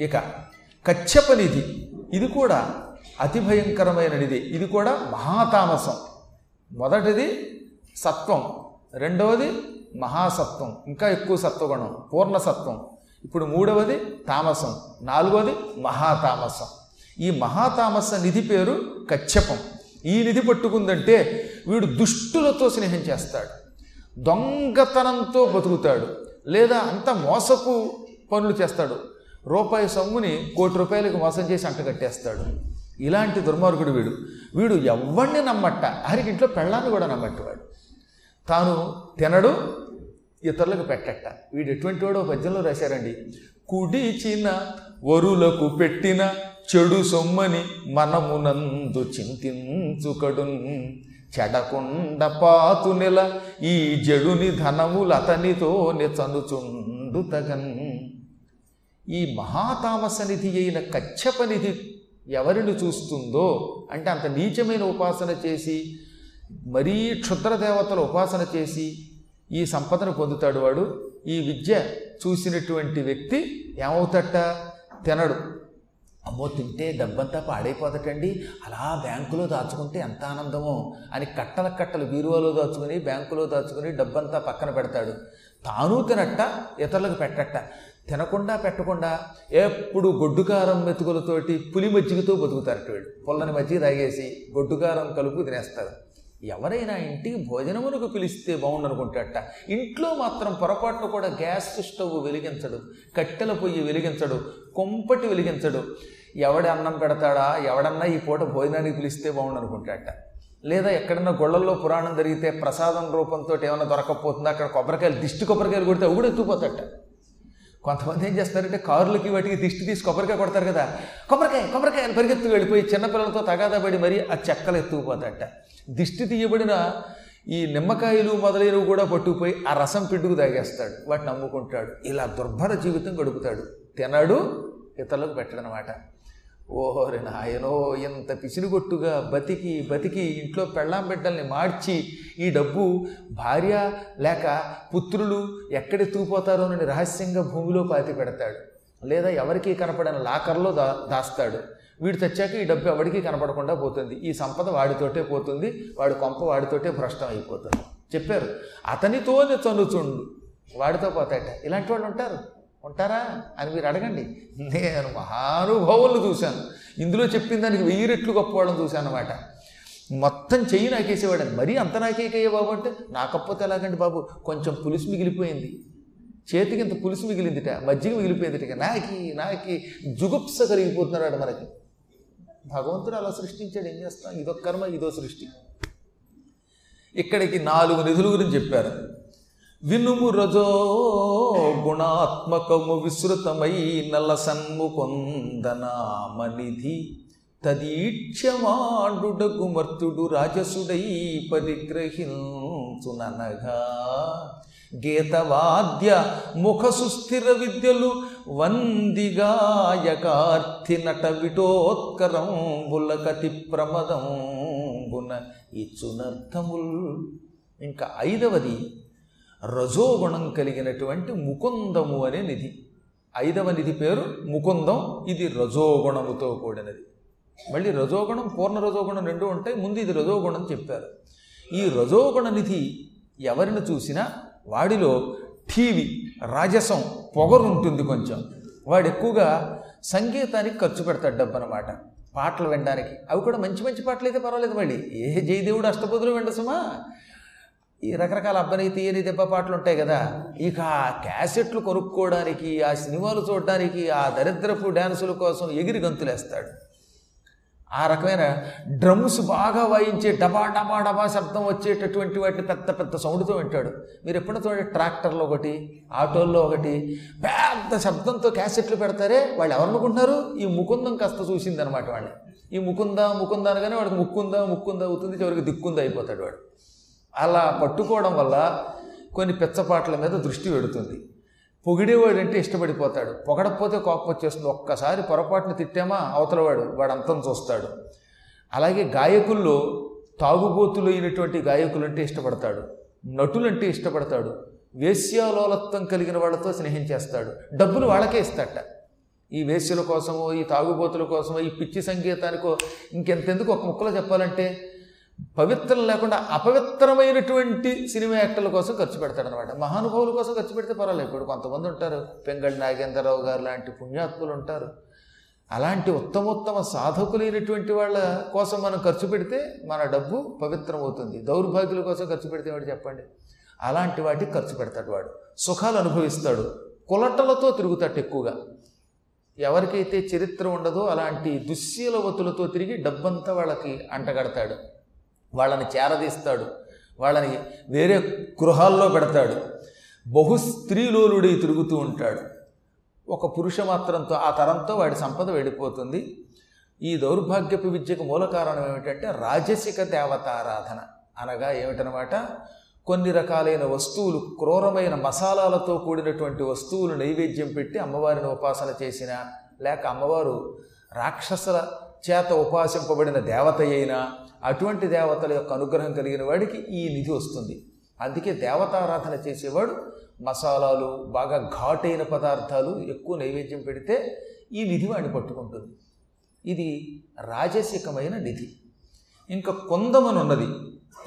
ఇక కచ్చప నిధి ఇది కూడా అతి భయంకరమైన నిధి ఇది కూడా మహాతామసం. మొదటిది సత్వం రెండవది మహాసత్వం ఇంకా ఎక్కువ సత్వగుణం పూర్ణసత్వం. ఇప్పుడు మూడవది తామసం నాలుగవది మహాతామసం. ఈ మహాతామస నిధి పేరు కచ్చపం ఈ నిధి పట్టుకుందంటే వీడు దుష్టులతో స్నేహం చేస్తాడు దొంగతనంతో బతుకుతాడు లేదా అంత మోసపు పనులు చేస్తాడు. రూపాయి సొమ్ముని కోటి రూపాయలకు మోసం చేసి అంటగట్టేస్తాడు ఇలాంటి దుర్మార్గుడు వీడు. వీడు ఎవరిని నమ్మట్ట. ఆరికి ఇంట్లో పెళ్ళాన్ని కూడా నమ్మట్టు వాడు తాను తినడు ఇతరులకు పెట్టట వీడు ఎటువంటి వాడో పద్యంలో రాశారండి. కుడిచిన వరులకు పెట్టిన చెడు సొమ్మని మనమునందు చింతించుకడున్. చెడకుండ పాతు నెల ఈ జడుని ధనములతనితో చనుచుండు తగన్. ఈ మహాతామస నిధి అయిన కచ్చప నిధి ఎవరిని చూస్తుందో? అంటే అంత నీచమైన ఉపాసన చేసి మరీ క్షుద్రదేవతల ఉపాసన చేసి ఈ సంపదను పొందుతాడు వాడు. ఈ విద్య చూసినటువంటి వ్యక్తి ఏమవుతట తినడు. అమ్మో తింటే డబ్బంతా పాడైపోతటండి అలా బ్యాంకులో దాచుకుంటే ఎంత ఆనందమో. అని కట్టల కట్టలు బీరువాలో దాచుకుని బ్యాంకులో దాచుకుని డబ్బంతా పక్కన పెడతాడు. తాను తినట్ట ఇతరులకు పెట్టట్ట. తినకుండా పెట్టకుండా ఎప్పుడు గొడ్డుకారం మెతుకులతోటి పులి మజ్జిగతో బతుకుతారట వీళ్ళు. పుల్లని మజ్జిగ తాగేసి గొడ్డుకారం కలుపు తినేస్తారు. ఎవరైనా ఇంటికి భోజనమునకు పిలిస్తే బాగుండనుకుంటాట ఇంట్లో మాత్రం పొరపాటును కూడా గ్యాస్ స్టవ్ వెలిగించడు కట్టెల పొయ్యి వెలిగించడు కొంపటి వెలిగించడు. ఎవడ అన్నం పెడతాడా ఎవడన్నా ఈ పూట భోజనానికి పిలిస్తే బాగుండనుకుంటాట లేదా ఎక్కడన్నా గొళ్ళల్లో పురాణం జరిగితే ప్రసాదం రూపంతో ఏమైనా దొరకకపోతుందో అక్కడ కొబ్బరికాయలు దిష్టి కొబ్బరికాయలు కొడితే అవి కూడా ఎత్తుకుపోతాట కొంతమంది ఏం చేస్తారంటే కారులకి వాటికి దిష్టి తీసి కొబ్బరికాయ కొడతారు కదా. కొబ్బరికాయ కొబ్బరికాయ అని పరిగెత్తు వెళ్ళిపోయి చిన్నపిల్లలతో తగాదా పడి మరీ ఆ చెక్కలు ఎత్తుకుపోతాట దిష్టి తీయబడిన ఈ నిమ్మకాయలు మొదలైనవి కూడా పట్టుకుపోయి ఆ రసం పిండుకు తాగేస్తాడు. వాటిని అమ్ముకుంటాడు. ఇలా దుర్భర జీవితం గడుపుతాడు. తినడు ఇతరులకు పెట్టడనమాట. ఓహోరి నాయనో ఇంత పిసినుగొట్టుగా బతికి బతికి ఇంట్లో పెళ్ళాం బిడ్డల్ని మార్చి ఈ డబ్బు భార్య లేక పుత్రులు ఎక్కడెత్తుకుపోతారోనని రహస్యంగా భూమిలో పాతి పెడతాడు. లేదా ఎవరికీ కనపడని లాకర్లో దా దాస్తాడు. వీడు తెచ్చాక ఈ డబ్బు ఎవరికీ కనపడకుండా పోతుంది. ఈ సంపద వాడితోటే పోతుంది. వాడి కొంప వాడితోటే భ్రష్టం అయిపోతుంది. చెప్పారు. అతనితోనే చనుచుండు వాడితో పోతాయట. ఇలాంటి వాళ్ళు ఉంటారు. ఉంటారా? అని మీరు అడగండి. నేను మహానుభావులను చూశాను. ఇందులో చెప్పిన దానికి వెయ్యి రెట్లు గొప్పవాళ్ళని చూశాను అనమాట మొత్తం చెయ్యి నాకేసేవాడని మరీ అంత నాకేకయ్యే బాబు అంటే నాకపోతే ఎలాగండి బాబు? కొంచెం పులుసు మిగిలిపోయింది. చేతికి ఇంత పులుసు మిగిలిందిట మజ్జిగ మిగిలిపోయిందిట నాకి నాకి జుగుప్స కలిగిపోతున్నాడు మనకి. భగవంతుడు అలా సృష్టించాడు ఏం చేస్తాం? ఇదొక కర్మ ఇదో సృష్టి. ఇక్కడికి నాలుగు నిధుల గురించి చెప్పారు. వినుము రజో గుణాత్మకము విశ్రుతమై నల్ల సన్ముకొందనామనిధి తదీక్షమాండుడగు మర్తుడు రాజసుడై పరిగ్రహించుననగా గీతవాద్య ముఖ సుస్థిర విద్యలు వందిగాయకార్థి నట విటోత్కరం బులకతి ప్రమదం గుణ ఇచ్చునర్థముల్. ఇంకా ఐదవది రజోగుణం కలిగినటువంటి ముకుందము అనే నిధి. ఐదవ నిధి పేరు ముకుందం. ఇది రజోగుణముతో కూడినది. మళ్ళీ రజోగుణం పూర్ణ రజోగుణం రెండు ఉంటాయి. ముందు ఇది రజోగుణం చెప్పారు. ఈ రజోగుణ నిధి ఎవరిని చూసినా వాడిలో టీవీ రాజసం పొగరు ఉంటుంది కొంచెం. వాడు ఎక్కువగా సంగీతానికి ఖర్చు పెడతాడు డబ్బు అనమాట పాటలు వినడానికి. అవి కూడా మంచి మంచి పాటలు అయితే పర్వాలేదు మళ్ళీ. ఏ జయదేవుడు అష్టపదులు విండసుమా? ఈ రకరకాల అబ్బని తీయని దెబ్బపాట్లు ఉంటాయి కదా ఇక ఆ క్యాసెట్లు కొనుక్కోవడానికి ఆ సినిమాలు చూడడానికి ఆ దరిద్రపు డ్యాన్సుల కోసం ఎగిరి గంతులేస్తాడు. ఆ రకమైన డ్రమ్స్ బాగా వాయించే డబా డబా డబా శబ్దం వచ్చేటటువంటి వాటిని పెద్ద పెద్ద సౌండ్తో వింటాడు. మీరు ఎప్పుడైనా చూడండి ట్రాక్టర్లో ఒకటి ఆటోల్లో ఒకటి పెద్ద శబ్దంతో క్యాసెట్లు పెడతారే వాళ్ళు ఎవరనుకుంటున్నారు? ఈ ముకుందం కాస్త చూసిందనమాట వాళ్ళని ఈ ముకుందా ముకుందా అనగానే వాడికి ముక్కుందా ముక్కుందా అవుతుంది చివరికి దిక్కుందా అయిపోతాడు వాడు. అలా పట్టుకోవడం వల్ల కొన్ని పిచ్చపాట్ల మీద దృష్టి పెడుతుంది. పొగిడేవాడంటే ఇష్టపడిపోతాడు. పొగడకపోతే కోపం వచ్చేస్తుంది ఒక్కసారి పొరపాటున తిట్టామా అవతలవాడు వాడు అంతం చూస్తాడు. అలాగే గాయకుల్లో తాగుబోతులు అయినటువంటి గాయకులు అంటే ఇష్టపడతాడు. నటులంటే ఇష్టపడతాడు. వేశ్యాలోలత్వం కలిగిన వాళ్ళతో స్నేహం చేస్తాడు. డబ్బులు వాళ్ళకే ఇస్తాట ఈ వేశ్యల కోసమో ఈ తాగుబోతుల కోసమో ఈ పిచ్చి సంగీతానికో ఇంకెంతెందుకు ఒక ముక్కలో చెప్పాలంటే పవిత్రం లేకుండా అపవిత్రమైనటువంటి సినిమా యాక్టర్ల కోసం ఖర్చు పెడతాడనమాట మహానుభావుల కోసం ఖర్చు పెడితే పర్వాలేదు. ఇప్పుడు కొంతమంది ఉంటారు. పెంగళి నాగేంద్రరావు గారు లాంటి పుణ్యాత్ములు ఉంటారు. అలాంటి ఉత్తమోత్తమ సాధకులైనటువంటి వాళ్ళ కోసం మనం ఖర్చు పెడితే మన డబ్బు పవిత్రమవుతుంది. దౌర్భాగ్యుల కోసం ఖర్చు పెడితే వాడు చెప్పండి? అలాంటి వాటికి ఖర్చు పెడతాడు వాడు. సుఖాలు అనుభవిస్తాడు. కులటలతో తిరుగుతాడు ఎక్కువగా. ఎవరికైతే చరిత్ర ఉండదో అలాంటి దుశ్శీలవతులతో తిరిగి డబ్బంతా వాళ్ళకి అంటగడతాడు. వాళ్ళని చేరదీస్తాడు. వాళ్ళని వేరే గృహాల్లో పెడతాడు. బహు స్త్రీలోలుడై తిరుగుతూ ఉంటాడు. ఒక పురుష మాత్రంతో ఆ తరంతో వాడి సంపద వెళ్ళిపోతుంది. ఈ దౌర్భాగ్యపు విద్యకు మూల కారణం ఏమిటంటే రాజసిక దేవతారాధన. అనగా ఏమిటనమాట? కొన్ని రకాలైన వస్తువులు క్రూరమైన మసాలాలతో కూడినటువంటి వస్తువులు నైవేద్యం పెట్టి అమ్మవారిని ఉపాసన చేసిన లేక అమ్మవారు రాక్షసుల చేత ఉపాసింపబడిన దేవత అయినా అటువంటి దేవతల యొక్క అనుగ్రహం కలిగిన వాడికి ఈ నిధి వస్తుంది. అందుకే దేవతారాధన చేసేవాడు మసాలాలు బాగా ఘాటైన పదార్థాలు ఎక్కువ నైవేద్యం పెడితే ఈ నిధి వాడిని పట్టుకుంటుంది. ఇది రాజసికమైన నిధి. ఇంకా కొందమనున్నది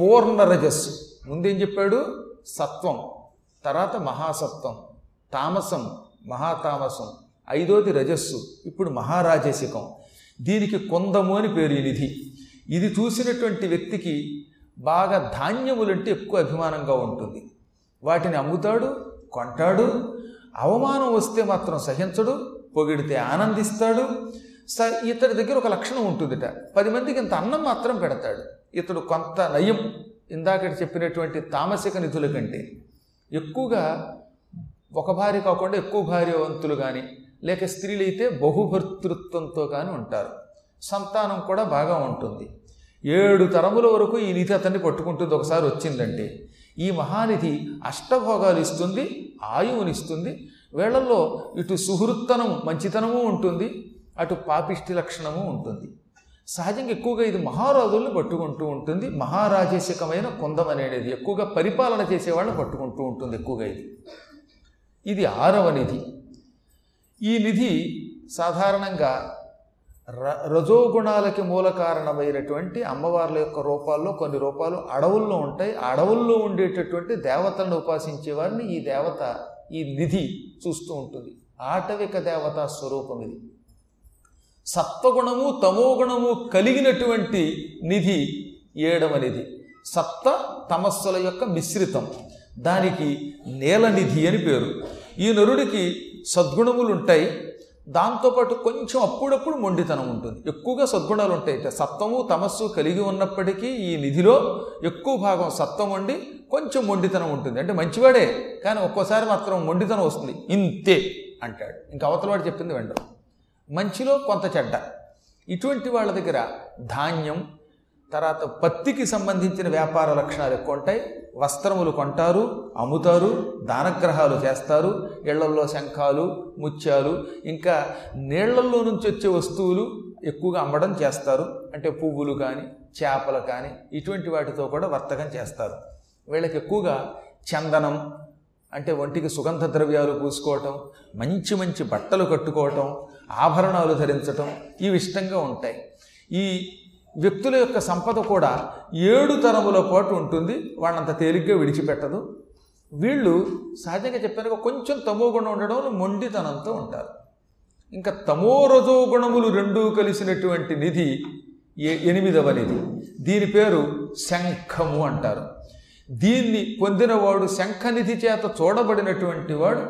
పూర్ణ రజస్సు ముందేం చెప్పాడు? సత్వం. తర్వాత మహాసత్వం. తామసం. మహాతామసం. ఐదోది రజస్సు. ఇప్పుడు మహారాజసికం. దీనికి కొందము అని పేరు నిధి. ఇది చూసినటువంటి వ్యక్తికి బాగా ధాన్యములంటే ఎక్కువ అభిమానంగా ఉంటుంది. వాటిని అమ్ముతాడు కొంటాడు అవమానం వస్తే మాత్రం సహించడు పొగిడితే ఆనందిస్తాడు. స ఇతడి దగ్గర ఒక లక్షణం ఉంటుందిట. పది మందికి ఇంత అన్నం మాత్రం పెడతాడు. ఇతడు కొంత నయం. ఇందాక చెప్పినటువంటి తామసిక నిధుల కంటే ఎక్కువగా ఒక భార్య కాకుండా ఎక్కువ భార్యవంతులు కానీ లేక స్త్రీలైతే బహుభర్తృత్వంతో కానీ ఉంటారు. సంతానం కూడా బాగా ఉంటుంది. ఏడు తరముల వరకు ఈ నిధి అతన్ని పట్టుకుంటుంది. ఒకసారి వచ్చిందంటే ఈ మహానిధి అష్టభోగాలు ఇస్తుంది ఆయువునిస్తుంది వేళల్లో ఇటు సుహృత్తనం మంచితనము ఉంటుంది అటు పాపిష్టి లక్షణము ఉంటుంది. సహజంగా ఎక్కువగా ఇది మహారాజుల్ని పట్టుకుంటూ ఉంటుంది. మహారాజేశకమైన కుందం అనేది ఎక్కువగా పరిపాలన చేసేవాళ్ళని పట్టుకుంటూ ఉంటుంది ఎక్కువగా ఇది. ఇది ఆరవ నిధి. ఈ నిధి సాధారణంగా ర రజోగుణాలకి మూల కారణమైనటువంటి అమ్మవార్ల యొక్క రూపాల్లో కొన్ని రూపాలు అడవుల్లో ఉంటాయి. ఆ అడవుల్లో ఉండేటటువంటి దేవతలను ఉపాసించే వారిని ఈ దేవత ఈ నిధి చూస్తూ ఉంటుంది. ఆటవిక దేవతా స్వరూపం ఇది. సత్వగుణము తమోగుణము కలిగినటువంటి నిధి ఏడవ నిధి. సత్వ తమస్సుల యొక్క మిశ్రితం. దానికి నీలనిధి అని పేరు. ఈ నరుడికి సద్గుణములు ఉంటాయి దాంతోపాటు కొంచెం అప్పుడప్పుడు మొండితనం ఉంటుంది. ఎక్కువగా సద్గుణాలు ఉంటాయి. సత్వము తమస్సు కలిగి ఉన్నప్పటికీ ఈ నిధిలో ఎక్కువ భాగం సత్వం వండి కొంచెం మొండితనం ఉంటుంది. అంటే మంచివాడే కానీ ఒక్కోసారి మాత్రం మొండితనం వస్తుంది. ఇంతే అంటాడు. ఇంకా అవతలవాడు చెప్పింది వెంటనే మంచిలో కొంత చెడ్డ. ఇటువంటి వాళ్ళ దగ్గర ధాన్యం తర్వాత పత్తికి సంబంధించిన వ్యాపార లక్షణాలు ఎక్కువ ఉంటాయి. వస్త్రములు కొంటారు అమ్ముతారు దానగ్రహాలు చేస్తారు ఇళ్ళల్లో శంఖాలు ముత్యాలు ఇంకా నీళ్ళల్లో నుంచి వచ్చే వస్తువులు ఎక్కువగా అమ్మడం చేస్తారు. అంటే పువ్వులు కానీ చేపలు కానీ ఇటువంటి వాటితో కూడా వర్తకం చేస్తారు. వీళ్ళకి ఎక్కువగా చందనం అంటే ఒంటికి సుగంధ ద్రవ్యాలు పూసుకోవటం మంచి మంచి బట్టలు కట్టుకోవటం ఆభరణాలు ధరించటం ఇవి ఇష్టంగా ఉంటాయి. ఈ వ్యక్తుల యొక్క సంపద కూడా ఏడు తరముల పాటు ఉంటుంది. వాళ్ళంత తేలిగ్గా విడిచిపెట్టదు. వీళ్ళు సహజంగా చెప్పారు కొంచెం తమో గుణం ఉండడం మొండితనంతో ఉంటారు. ఇంకా తమో రజో గుణములు రెండూ కలిసినటువంటి నిధి ఎనిమిదవ నిధి. దీని పేరు శంఖము అంటారు. దీన్ని పొందినవాడు శంఖనిధి చేత చూడబడినటువంటి వాడు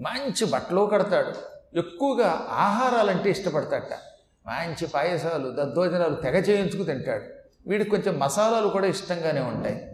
మంచి బట్టలు కడతాడు. ఎక్కువగా ఆహారాలంటే ఇష్టపడతాడట. మంచి పాయసాలు దద్దోజనాలు తెగ చేయించుకు తింటాడు. వీడికి కొంచెం మసాలాలు కూడా ఇష్టంగానే ఉంటాయి.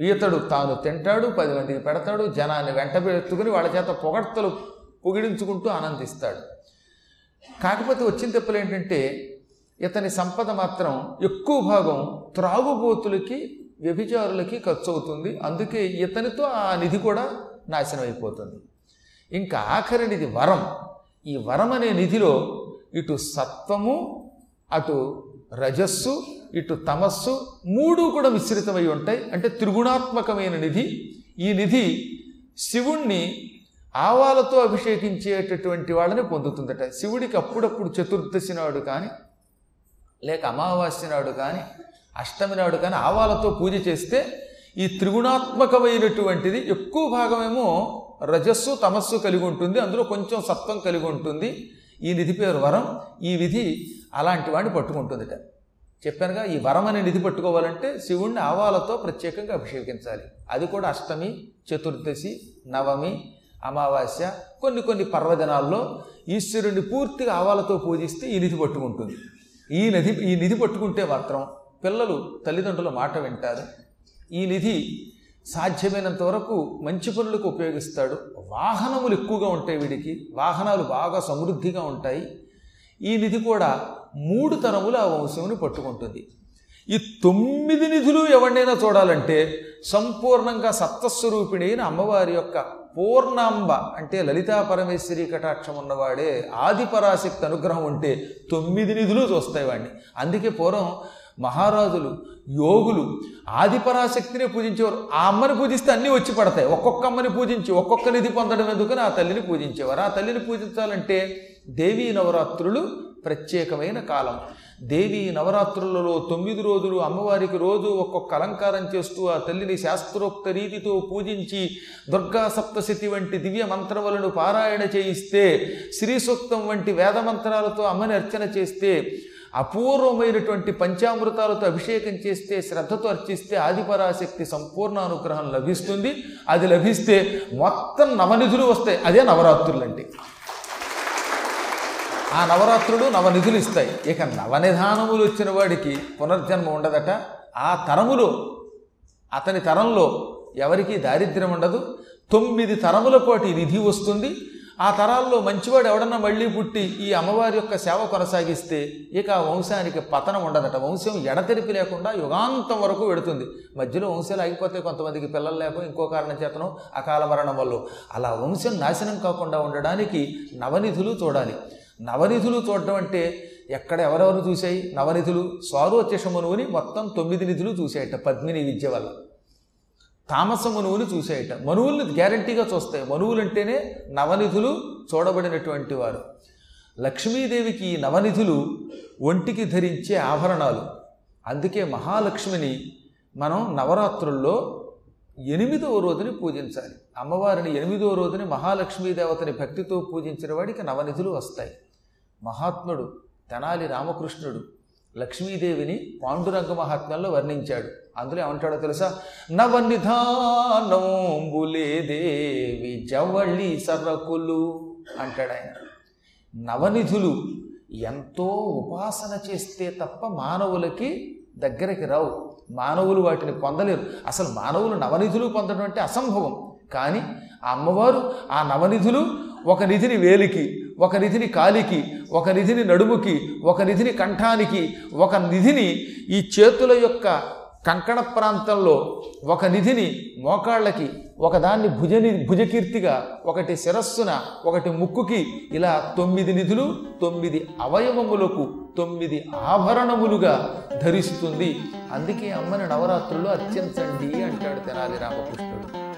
ఈతడు తాను తింటాడు పది మందికి పెడతాడు జనాన్ని వెంట ఎత్తుకుని వాళ్ళ చేత పొగడ్తలు పొగిడించుకుంటూ ఆనందిస్తాడు. కాకపోతే వచ్చిన తెప్పలు ఏంటంటే ఇతని సంపద మాత్రం ఎక్కువ భాగం త్రాగుబోతులకి వ్యభిచారులకి ఖర్చు అవుతుంది అందుకే ఇతనితో ఆ నిధి కూడా నాశనం అయిపోతుంది ఇంకా ఆఖరి నిధి వరం. ఈ వరం అనే నిధిలో ఇటు సత్వము అటు రజస్సు ఇటు తమస్సు మూడు కూడా మిశ్రితమై ఉంటాయి. అంటే త్రిగుణాత్మకమైన నిధి. ఈ నిధి శివుణ్ణి ఆవాలతో అభిషేకించేటటువంటి వాళ్ళని పొందుతుందట. శివుడికి అప్పుడప్పుడు చతుర్దశి నాడు కానీ లేక అమావాస్య నాడు కానీ అష్టమి నాడు కానీ ఆవాలతో పూజ చేస్తే ఈ త్రిగుణాత్మకమైనటువంటిది ఎక్కువ భాగమేమో రజస్సు తమస్సు కలిగి ఉంటుంది. అందులో కొంచెం సత్వం కలిగి ఉంటుంది. ఈ నిధి పేరు వరం ఈ విధి అలాంటి వాడిని పట్టుకుంటుందిట. చెప్పానుగా ఈ వరం అనే నిధి పట్టుకోవాలంటే శివుణ్ణి ఆవాలతో ప్రత్యేకంగా అభిషేకించాలి. అది కూడా అష్టమి చతుర్దశి నవమి అమావాస్య కొన్ని కొన్ని పర్వదినాల్లో ఈశ్వరుణ్ణి పూర్తిగా ఆవాలతో పూజిస్తే ఈ నిధి పట్టుకుంటుంది. ఈ నిధి ఈ నిధి పట్టుకుంటే మాత్రం పిల్లలు తల్లిదండ్రుల మాట వింటారు. ఈ నిధి సాధ్యమైనంత వరకు మంచి పనులకు ఉపయోగిస్తాడు. వాహనములు ఎక్కువగా ఉంటాయి వీడికి. వాహనాలు బాగా సమృద్ధిగా ఉంటాయి. ఈ నిధి కూడా మూడు తరములు ఆ వంశముని పట్టుకుంటుంది. ఈ తొమ్మిది నిధులు ఎవరినైనా చూడాలంటే సంపూర్ణంగా సత్తస్వరూపిణి అయిన అమ్మవారి యొక్క పూర్ణాంబ అంటే లలితా పరమేశ్వరి కటాక్షం ఉన్నవాడే ఆదిపరాశక్తి అనుగ్రహం ఉంటే తొమ్మిది నిధులు చూస్తాయి వాడిని. అందుకే పూర్వం మహారాజులు యోగులు ఆదిపరాశక్తిని పూజించేవారు. ఆ అమ్మని పూజిస్తే అన్నీ వచ్చి పడతాయి. ఒక్కొక్క అమ్మని పూజించి ఒక్కొక్క నిధి పొందడం ఎందుకని ఆ తల్లిని పూజించేవారు. ఆ తల్లిని పూజించాలంటే దేవీ నవరాత్రులు ప్రత్యేకమైన కాలం. దేవీ నవరాత్రులలో తొమ్మిది రోజులు అమ్మవారికి రోజు ఒక్కొక్క అలంకారం చేస్తూ ఆ తల్లిని శాస్త్రోక్త రీతితో పూజించి దుర్గా సప్తశతి వంటి దివ్య మంత్రములను పారాయణ చేయిస్తే శ్రీ సూక్తం వంటి వేద మంత్రాలతో అమ్మని అర్చన చేస్తే అపూర్వమైనటువంటి పంచామృతాలతో అభిషేకం చేస్తే శ్రద్ధతో అర్చిస్తే ఆదిపరాశక్తి సంపూర్ణ అనుగ్రహం లభిస్తుంది. అది లభిస్తే మొత్తం నవనిధులు వస్తాయి. అదే నవరాత్రులు అంటే ఆ నవరాత్రులు నవనిధులు ఇస్తాయి. ఇక నవనిధానములు వచ్చిన వాడికి పునర్జన్మ ఉండదట. ఆ తరములో అతని తరంలో ఎవరికీ దారిద్ర్యం ఉండదు. తొమ్మిది తరముల పాటు నిధి వస్తుంది. ఆ తరాల్లో మంచివాడు ఎవడన్నా మళ్ళీ పుట్టి ఈ అమ్మవారి యొక్క సేవ కొనసాగిస్తే ఇక ఆ వంశానికి పతనం ఉండదట. వంశం ఎడతెరిపి లేకుండా యుగాంతం వరకు పెడుతుంది మధ్యలో వంశాలు ఆగిపోతే కొంతమందికి పిల్లలు లేక ఇంకో కారణం చేతను అకాల మరణం వల్ల. అలా వంశం నాశనం కాకుండా ఉండడానికి నవనిధులు చూడాలి. నవనిధులు చూడడం అంటే ఎక్కడ ఎవరెవరు చూసాయి నవనిధులు స్వారోచషమునువుని మొత్తం తొమ్మిది నిధులు చూసాయట పద్మిని విద్య వల్ల. తామస మనువుని చూసేయట. మనువుల్ని గ్యారంటీగా చూస్తాయి మనువులు అంటేనే నవనిధులు చూడబడినటువంటి వారు. లక్ష్మీదేవికి ఈ నవనిధులు ఒంటికి ధరించే ఆభరణాలు. అందుకే మహాలక్ష్మిని మనం నవరాత్రుల్లో ఎనిమిదవ రోజుని పూజించాలి. అమ్మవారిని ఎనిమిదవ రోజుని మహాలక్ష్మీ దేవతని భక్తితో పూజించిన వాడికి నవనిధులు వస్తాయి. మహాత్ముడు తెనాలి రామకృష్ణుడు లక్ష్మీదేవిని పాండురంగ మహాత్మ్యంలో వర్ణించాడు. అందులో ఏమంటాడో తెలుసా? నవనిధానంబులేదేవి జవళి సర్వకులు అంటాడు ఆయన. నవనిధులు ఎంతో ఉపాసన చేస్తే తప్ప మానవులకి దగ్గరికి రావు. మానవులు వాటిని పొందలేరు. అసలు మానవులు నవనిధులు పొందడం అంటే అసంభవం. కానీ ఆ అమ్మవారు ఆ నవనిధులు ఒక నిధిని వేలికి ఒక నిధిని కాలికి ఒక నిధిని నడుముకి ఒక నిధిని కంఠానికి ఒక నిధిని ఈ చేతుల యొక్క కంకణ ప్రాంతంలో ఒక నిధిని మోకాళ్ళకి ఒకదాన్ని భుజని భుజకీర్తిగా ఒకటి శిరస్సున ఒకటి ముక్కుకి ఇలా తొమ్మిది నిధులు తొమ్మిది అవయవములకు తొమ్మిది ఆభరణములుగా ధరిస్తుంది. అందుకే అమ్మని నవరాత్రులు అర్చించండి అంటాడు తెనాలి రామకృష్ణుడు.